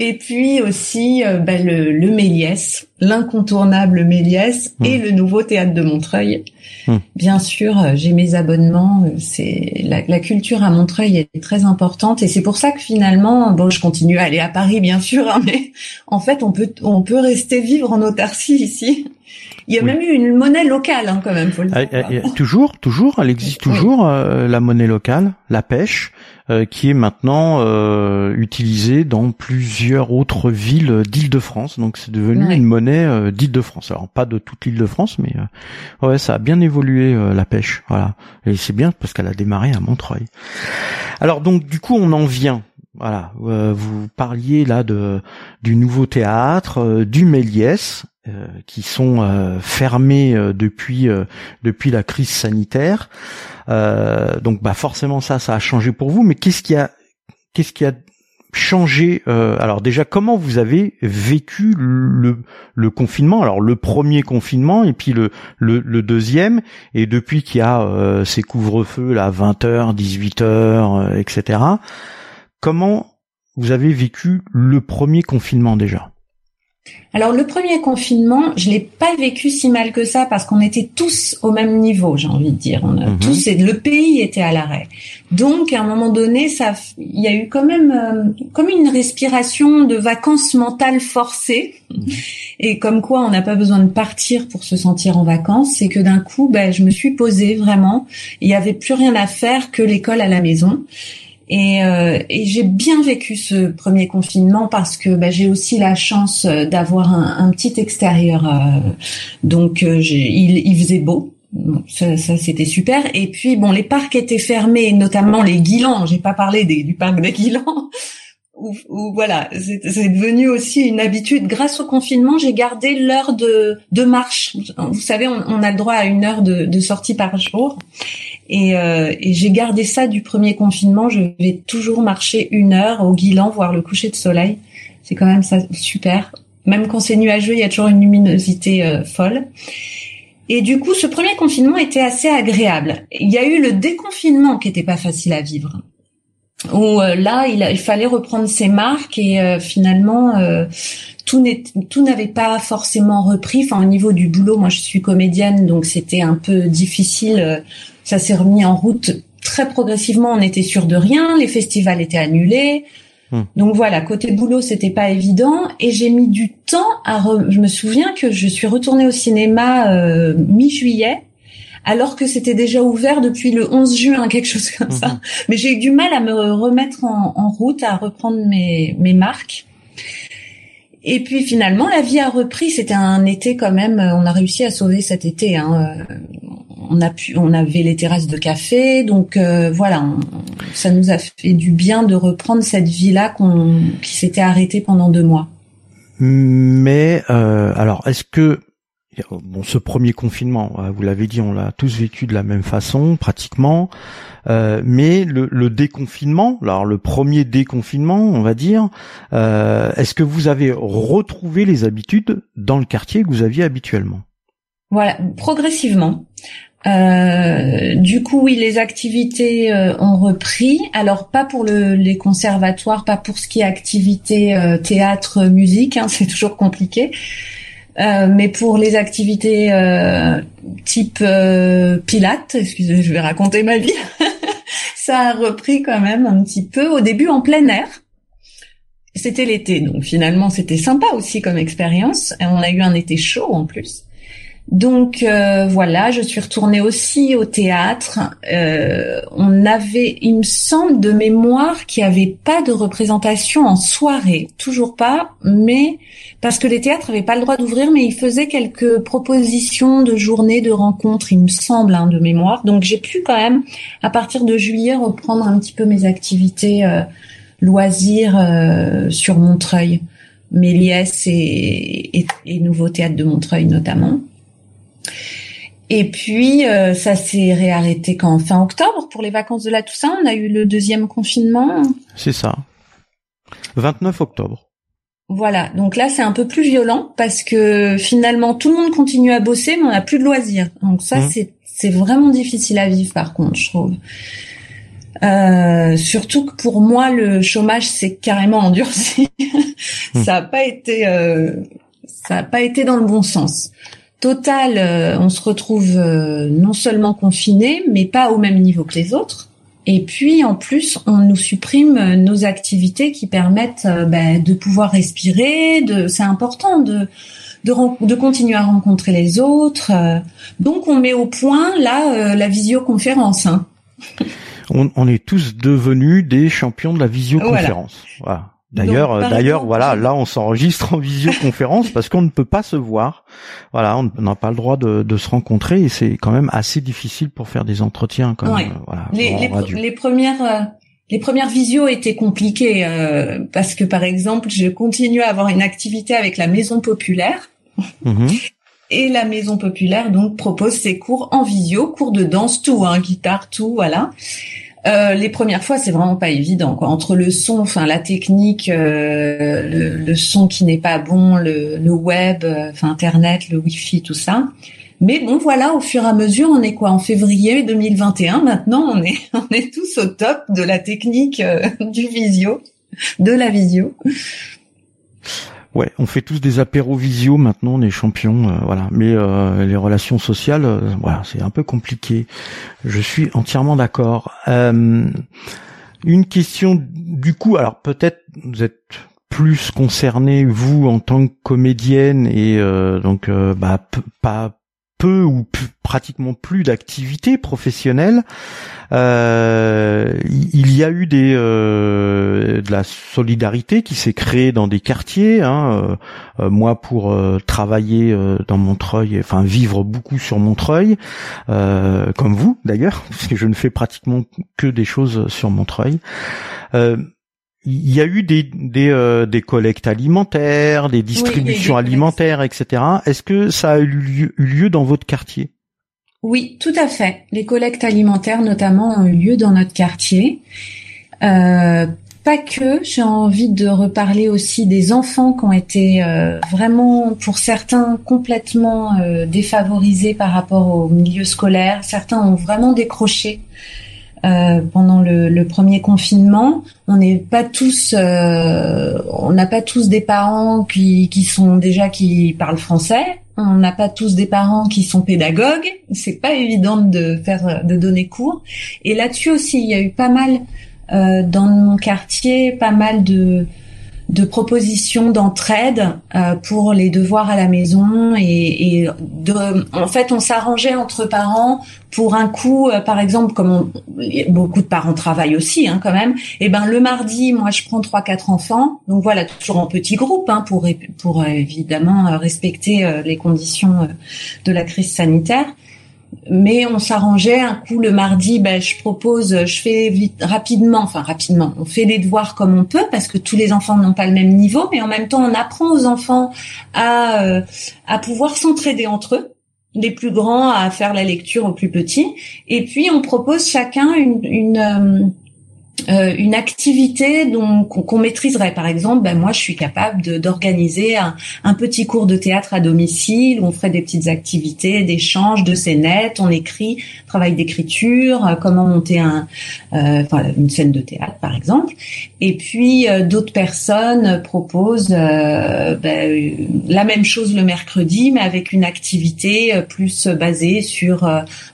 Et puis aussi euh, bah, le, le Méliès, l'incontournable Méliès hmm. et le nouveau théâtre de Montreuil. Hmm. Bien sûr, euh, j'ai mes abonnements. Euh, c'est la, la, culture à Montreuil est très importante et c'est pour ça que finalement, bon, je continue à aller à Paris, bien sûr, hein, mais en fait, on peut on peut rester vivre en autarcie ici. Il y a même eu une monnaie locale, hein, quand même. Faut le ah, dire. toujours, toujours, elle existe toujours la monnaie locale, la pêche. Euh, qui est maintenant euh, utilisé dans plusieurs autres villes d'Île-de-France. Donc c'est devenu une monnaie euh, d'Île-de-France. Alors pas de toute l'Île-de-France, mais ouais, ça a bien évolué la pêche. Voilà, et c'est bien parce qu'elle a démarré à Montreuil. Alors donc du coup on en vient voilà, vous parliez là de du nouveau théâtre, du Méliès, qui sont fermés depuis depuis la crise sanitaire. Euh, donc bah forcément ça, ça a changé pour vous. Mais qu'est-ce qui a, qu'est-ce qui a changé euh, Alors déjà, comment vous avez vécu le, confinement? Alors le premier confinement et puis le, deuxième. Et depuis qu'il y a euh, ces couvre-feux là, 20h, 18h, etc. Comment vous avez vécu le premier confinement déjà? Alors le premier confinement, je l'ai pas vécu si mal que ça parce qu'on était tous au même niveau, j'ai envie de dire. On a mhm. tous le pays était à l'arrêt. Donc à un moment donné, ça, il y a eu quand même euh, comme une respiration de vacances mentales forcées. Mhm. Et comme quoi on n'a pas besoin de partir pour se sentir en vacances, c'est que d'un coup, ben, je me suis posée vraiment. Il y avait plus rien à faire que l'école à la maison. Et, euh, et j'ai bien vécu ce premier confinement parce que bah, j'ai aussi la chance euh, d'avoir un, petit extérieur. Euh, donc euh, il, faisait beau. ça, ça c'était super. Et puis bon, les parcs étaient fermés, notamment les Guilans. J'ai pas parlé du parc des Guilans. Où, voilà, c'est devenu aussi une habitude. Grâce au confinement, j'ai gardé l'heure de, marche. Vous savez, on, a le droit à une heure de sortie par jour. Et, euh, et j'ai gardé ça du premier confinement. Je vais toujours marcher une heure au Guilan, voir le coucher de soleil. C'est quand même ça super. Même quand c'est nuageux, il y a toujours une luminosité euh, folle. Et du coup, ce premier confinement était assez agréable. Il y a eu le déconfinement qui était pas facile à vivre. Où euh, là, il, il, fallait reprendre ses marques et euh, finalement, tout n'avait pas forcément repris. Enfin, au niveau du boulot, moi, je suis comédienne, donc c'était un peu difficile ça s'est remis en route très progressivement. On était sûr de rien. Les festivals étaient annulés. Hmm. Donc voilà, côté boulot, c'était pas évident et j'ai mis du temps à. Je me souviens que je suis retournée au cinéma euh, mi-juillet alors que c'était déjà ouvert depuis le 11 juin, quelque chose comme ça. Mhm. Mais j'ai eu du mal à me remettre en, en route, à reprendre mes, mes marques. Et puis finalement, la vie a repris. C'était un été quand même. On a réussi à sauver cet été. Hein. On a pu, on avait les terrasses de café, donc euh, voilà, ça nous a fait du bien de reprendre cette vie-là qu'on, qui s'était arrêtée pendant deux mois. Mais euh, alors, est-ce que bon, ce premier confinement, euh, vous l'avez dit, on l'a tous vécu de la même façon, pratiquement. Euh, mais le, le, déconfinement, alors le premier déconfinement, on va dire, euh, est-ce que vous avez retrouvé les habitudes dans le quartier que vous aviez habituellement? Voilà, progressivement. Euh, du coup, oui, les activités euh, ont repris. Alors, pas pour le, les conservatoires, pas pour ce qui est activité euh, théâtre, musique, hein, c'est toujours compliqué. Euh, mais pour les activités type pilates, excusez, je vais raconter ma vie, ça a repris quand même un petit peu. Au début, en plein air. C'était l'été, donc finalement, c'était sympa aussi comme expérience. On a eu un été chaud en plus. Donc euh, voilà, je suis retournée aussi au théâtre. Euh, on avait, il me semble, de mémoire qu'il n'y avait pas de représentation en soirée, toujours pas, mais parce que les théâtres n'avaient pas le droit d'ouvrir, mais ils faisaient quelques propositions de journées, de rencontres, il me semble, hein, de mémoire. Donc j'ai pu quand même, à partir de juillet, reprendre un petit peu mes activités euh, loisirs sur Montreuil. Méliès et, et, et Nouveau Théâtre de Montreuil notamment. Et puis euh, ça s'est réarrêté quand fin octobre pour les vacances de la Toussaint. On a eu le deuxième confinement. C'est ça. 29 octobre. Voilà, donc là c'est un peu plus violent parce que finalement tout le monde continue à bosser mais on n'a plus de loisirs. Donc ça mmh. c'est c'est vraiment difficile à vivre par contre, je trouve. Euh, surtout que pour moi le chômage c'est carrément endurci. Mmh. ça a pas été euh, ça a pas été dans le bon sens. Total, euh, on se retrouve euh, non seulement confiné, mais pas au même niveau que les autres. Et puis en plus, on nous supprime euh, nos activités qui permettent ben, de pouvoir respirer. De, c'est important de, de, de continuer à rencontrer les autres. Donc on met au point là la visioconférence. Hein. On, on, est tous devenus des champions de la visioconférence. Voilà. D'ailleurs, euh, d'ailleurs, voilà, là, on s'enregistre en visioconférence parce qu'on ne peut pas se voir. Voilà, on n'a pas le droit de, de, se rencontrer et c'est quand même assez difficile pour faire des entretiens. Quand même, voilà, les, les, les, premières, euh, les premières visios étaient compliquées euh, parce que, par exemple, je continue à avoir une activité avec la Maison Populaire. Mhm. Et la Maison Populaire donc propose ses cours en visio, cours de danse, tout, hein, guitare, tout, voilà. Euh, les premières fois, c'est vraiment pas évident. Quoi. Entre le son, enfin la technique, euh, le, son qui n'est pas bon, le, web, euh, enfin Internet, le Wi-Fi, tout ça. Mais bon, voilà, au fur et à mesure, on est quoi? En février 2021. Maintenant, on est on est tous au top de la technique du visio, de la visio. Ouais, on fait tous des apéros visio maintenant, on est champions, euh, voilà. Mais euh, les relations sociales, euh, voilà, c'est un peu compliqué. Je suis entièrement d'accord. une question du coup, alors peut-être vous êtes plus concerné vous en tant que comédienne et donc bah pas peu ou pratiquement plus d'activité professionnelle. Euh, il y a eu des euh, de la solidarité qui s'est créée dans des quartiers. Hein. Euh, moi, pour travailler dans Montreuil, enfin vivre beaucoup sur Montreuil, comme vous d'ailleurs, parce que je ne fais pratiquement que des choses sur Montreuil il y a eu des des, euh, des collectes alimentaires, des distributions alimentaires, etc. Est-ce que ça a eu lieu, dans votre quartier? Oui, tout à fait. Les collectes alimentaires, notamment, ont eu lieu dans notre quartier. Euh, pas que. J'ai envie de reparler aussi des enfants qui ont été euh, vraiment, pour certains, complètement défavorisés par rapport au milieu scolaire. Certains ont vraiment décroché. Euh, pendant le, le, premier confinement. On n'est pas tous, euh, on n'a pas tous des parents qui, qui sont déjà qui parlent français. On n'a pas tous des parents qui sont pédagogues. C'est pas évident de faire, de donner cours. Et là-dessus aussi, il y a eu pas mal euh, dans mon quartier, pas mal de de propositions d'entraide euh, pour les devoirs à la maison et, et de, en fait on s'arrangeait entre parents pour un coup euh, par exemple comme on, beaucoup de parents travaillent aussi hein, quand même et ben le mardi moi je prends trois quatre enfants. Donc voilà toujours en petit groupe hein, pour pour évidemment respecter les conditions de la crise sanitaire mais on s'arrangeait un coup le mardi ben je propose je fais rapidement enfin rapidement. On fait les devoirs comme on peut parce que tous les enfants n'ont pas le même niveau mais en même temps on apprend aux enfants à euh, à pouvoir s'entraider entre eux les plus grands à faire la lecture aux plus petits. Et puis on propose chacun une, une euh, euh, une activité dont qu'on maîtriserait. Par exemple, ben moi, je suis capable d'organiser un, un, petit cours de théâtre à domicile où on ferait des petites activités, d'échanges, de scénettes, on écrit, travail d'écriture, euh, comment monter un, euh, une scène de théâtre, par exemple. Et puis euh, d'autres personnes proposent ben, la même chose le mercredi, mais avec une activité plus basée sur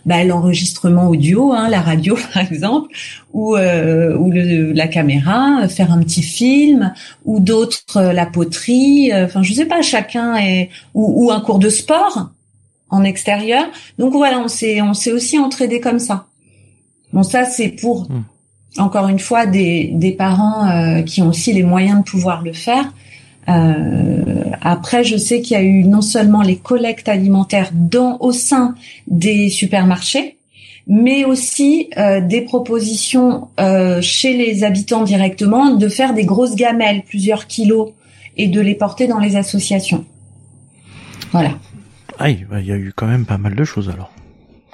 ben, l'enregistrement audio, hein, la radio, par exemple, ou ou le, la caméra, faire un petit film, ou d'autres euh, la poterie. Euh, enfin, je sais pas, chacun est ou, ou un cours de sport en extérieur. Donc voilà, on s'est on s'est aussi entraidé comme ça. Bon, ça c'est pour hmm. encore une fois des des parents euh, qui ont aussi les moyens de pouvoir le faire. Euh, après, je sais qu'il y a eu non seulement les collectes alimentaires dans au sein des supermarchés, mais aussi euh, des propositions euh, chez les habitants directement de faire des grosses gamelles, plusieurs kilos, et de les porter dans les associations. Voilà. Ah, il y a eu quand même pas mal de choses alors.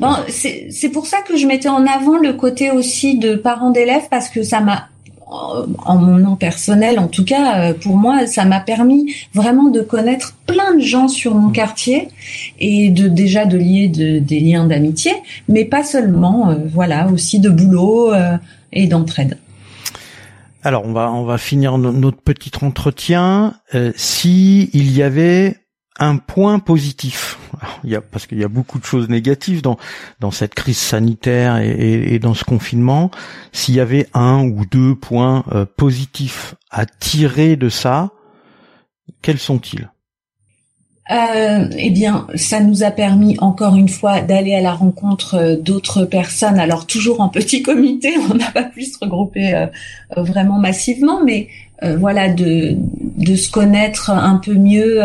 Bon, c'est pour ça que je mettais en avant le côté aussi de parents d'élèves parce que ça m'a en mon nom personnel, en tout cas, euh, pour moi, ça m'a permis vraiment de connaître plein de gens sur mon quartier et de déjà de lier des liens d'amitié, mais pas seulement, euh, voilà, aussi de boulot euh, et d'entraide. Alors on va on va finir notre petit entretien. si il y avait un point positif. il y a, parce qu'il y a beaucoup de choses négatives dans dans cette crise sanitaire et, et, dans ce confinement. S'il y avait un ou deux points euh, positifs à tirer de ça, quels sont-ils? Euh, eh bien, ça nous a permis encore une fois d'aller à la rencontre euh, d'autres personnes. Alors toujours en petit comité, on n'a pas pu se regrouper euh, vraiment massivement, mais voilà, de de se connaître un peu mieux,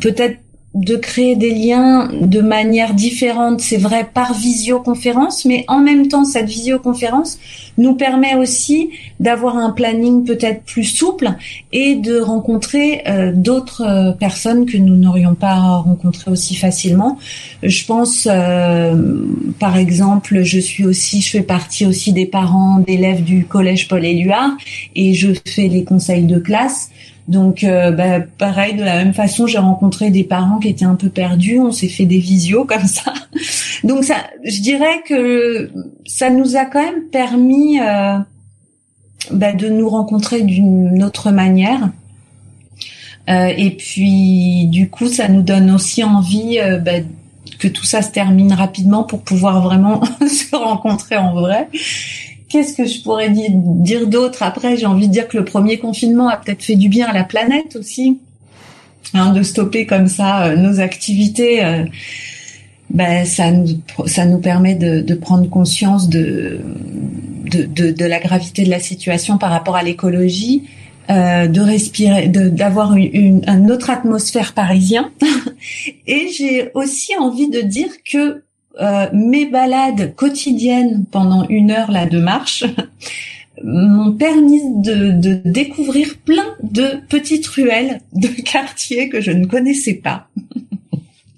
peut-être de créer des liens de manière différente, c'est vrai, par visioconférence, mais en même temps, cette visioconférence nous permet aussi d'avoir un planning peut-être plus souple et de rencontrer euh, d'autres euh, personnes que nous n'aurions pas rencontrées aussi facilement. Je pense, euh, par exemple, je suis aussi, je fais partie aussi des parents d'élèves du collège Paul Éluard et je fais les conseils de classe. Donc, euh, bah, pareil, de la même façon, j'ai rencontré des parents qui étaient un peu perdus. On s'est fait des visios comme ça. Donc, ça, je dirais que ça nous a quand même permis euh, bah, de nous rencontrer d'une autre manière. Euh, et puis, du coup, ça nous donne aussi envie bah, que tout ça se termine rapidement pour pouvoir vraiment se rencontrer en vrai qu'est-ce que je pourrais dire, d'autre après? J'ai envie de dire que le premier confinement a peut-être fait du bien à la planète aussi, hein, de stopper comme ça euh, nos activités. Euh, ben, ça nous ça nous permet de, de prendre conscience de de, de de, la gravité de la situation par rapport à l'écologie, euh, de respirer, d'avoir une, une, autre atmosphère parisien. Et j'ai aussi envie de dire que euh, mes balades quotidiennes pendant une heure là de marche m'ont permis de, de, découvrir plein de petites ruelles de quartiers que je ne connaissais pas.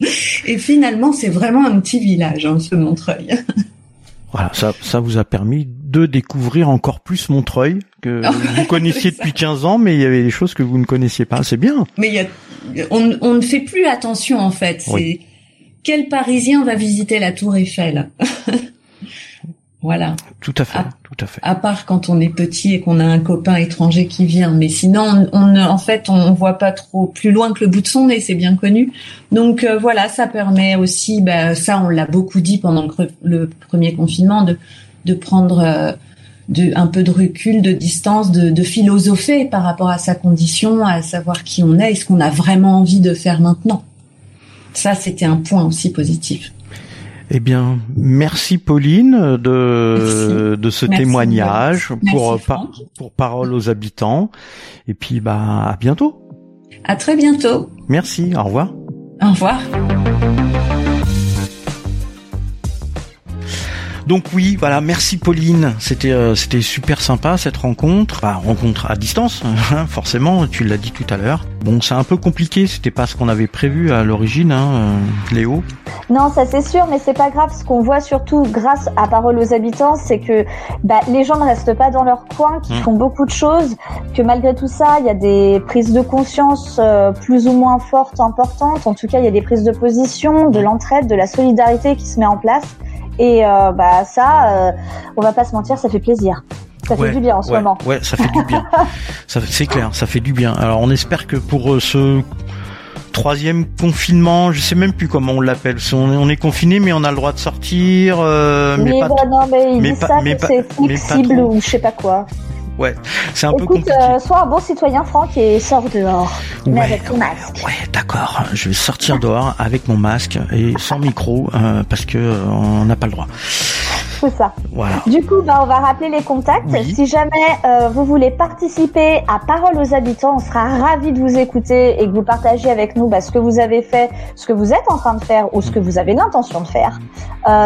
Et finalement, c'est vraiment un petit village, hein, ce Montreuil. Voilà, ça, ça vous a permis de découvrir encore plus Montreuil que vous connaissiez depuis 15 ans, mais il y avait des choses que vous ne connaissiez pas. C'est bien. Mais y a, on, on, ne fait plus attention en fait. C'est quel Parisien va visiter la Tour Eiffel? Voilà. Tout à fait, tout à fait. À part quand on est petit et qu'on a un copain étranger qui vient, mais sinon, on, en fait, on voit pas trop plus loin que le bout de son nez, c'est bien connu. Donc euh, voilà, ça permet aussi, bah, ça, on l'a beaucoup dit pendant le, premier confinement, de de prendre euh, de un peu de recul, de distance, de, de philosopher par rapport à sa condition, à savoir qui on est et ce qu'on a vraiment envie de faire maintenant. Ça, c'était un point aussi positif. Eh bien, merci Pauline de de ce témoignage pour pour parole aux habitants et puis bah à bientôt. À très bientôt. Merci, au revoir. Au revoir. Donc oui, voilà, merci Pauline. C'était euh, c'était super sympa cette rencontre. Bah, rencontre à distance, hein, forcément. Tu l'as dit tout à l'heure. Bon, c'est un peu compliqué. C'était pas ce qu'on avait prévu à l'origine, hein, euh, Léo. Non, ça c'est sûr, mais c'est pas grave. Ce qu'on voit surtout grâce à Parole aux habitants, c'est que bah, les gens ne restent pas dans leur coin, qu'ils mmh. font beaucoup de choses, que malgré tout ça, il y a des prises de conscience euh, plus ou moins fortes, importantes. En tout cas, il y a des prises de position, de l'entraide, de la solidarité qui se met en place. Et euh, bah ça, euh, on va pas se mentir, ça fait plaisir. Ça fait du bien en ce moment. Ouais, ça fait du bien. c'est clair, ça fait du bien. Alors on espère que pour euh, ce troisième confinement, je sais même plus comment on l'appelle. On, est confiné, mais on a le droit de sortir. Euh, mais, mais, pas, non, mais ils disent ça que c'est flexible ou je sais pas quoi. Ouais, c'est un peu compliqué. Euh, sois un bon citoyen Franck et sors dehors. mais avec ton masque. Ouais, d'accord. Je vais sortir dehors avec mon masque et sans micro euh, parce que euh, on n'a pas le droit. C'est ça. Voilà. Du coup, bah, on va rappeler les contacts. Si jamais euh, vous voulez participer à Parole aux habitants, on sera ravis de vous écouter et que vous partagiez avec nous bah, ce que vous avez fait, ce que vous êtes en train de faire ou ce que vous avez l'intention de faire.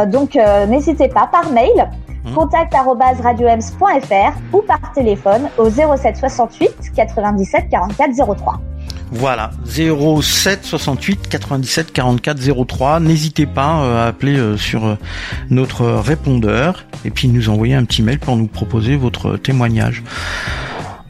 Donc, n'hésitez pas par mail. contact@radioems.fr ou par téléphone au 07 68 97 44 03. Voilà, 07 68 97 44 03. N'hésitez pas euh, à appeler euh, sur euh, notre répondeur et puis nous envoyer un petit mail pour nous proposer votre témoignage.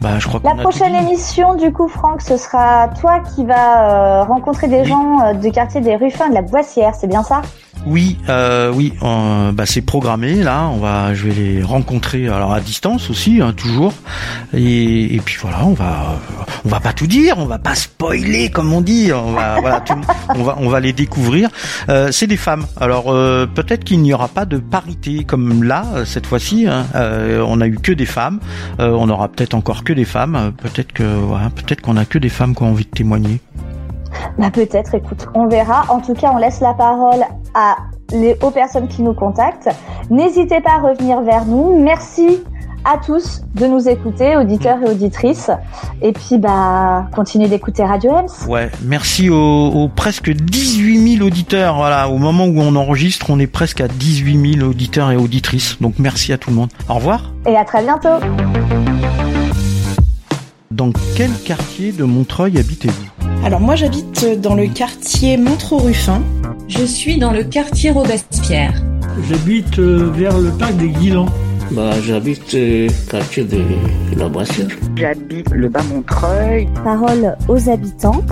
Bah, je crois La prochaine émission, du coup, Franck, ce sera toi qui vas rencontrer des gens du quartier des Ruffins de la Boissière, c'est bien ça? Oui, euh, oui, bah, c'est programmé là. On va, je vais les rencontrer alors à distance aussi, hein, toujours. Et, puis voilà, on va, on va pas tout dire, on va pas spoiler comme on dit. On va, voilà, on va, on va les découvrir. Euh, c'est des femmes. Alors euh, peut-être qu'il n'y aura pas de parité comme là cette fois-ci. Hein. on a eu que des femmes. on aura peut-être encore que des femmes. Peut-être que, peut-être qu'on a que des femmes qui ont envie de témoigner. Bah peut-être, écoute, on verra. En tout cas, on laisse la parole à les, aux personnes qui nous contactent. N'hésitez pas à revenir vers nous. Merci à tous de nous écouter, auditeurs et auditrices. Et puis, bah, continuez d'écouter Radio Ems. Ouais, merci aux, presque 18 000 auditeurs. Voilà, au moment où on enregistre, on est presque à 18 000 auditeurs et auditrices. Donc, merci à tout le monde. Au revoir. Et à très bientôt. Dans quel quartier de Montreuil habitez-vous? Alors moi j'habite dans le quartier Montreux-Ruffin. Je suis dans le quartier Robespierre. J'habite euh, vers le parc des Guilans. Bah, j'habite le euh, quartier de la Boissière. J'habite le bas Montreuil. Parole aux habitants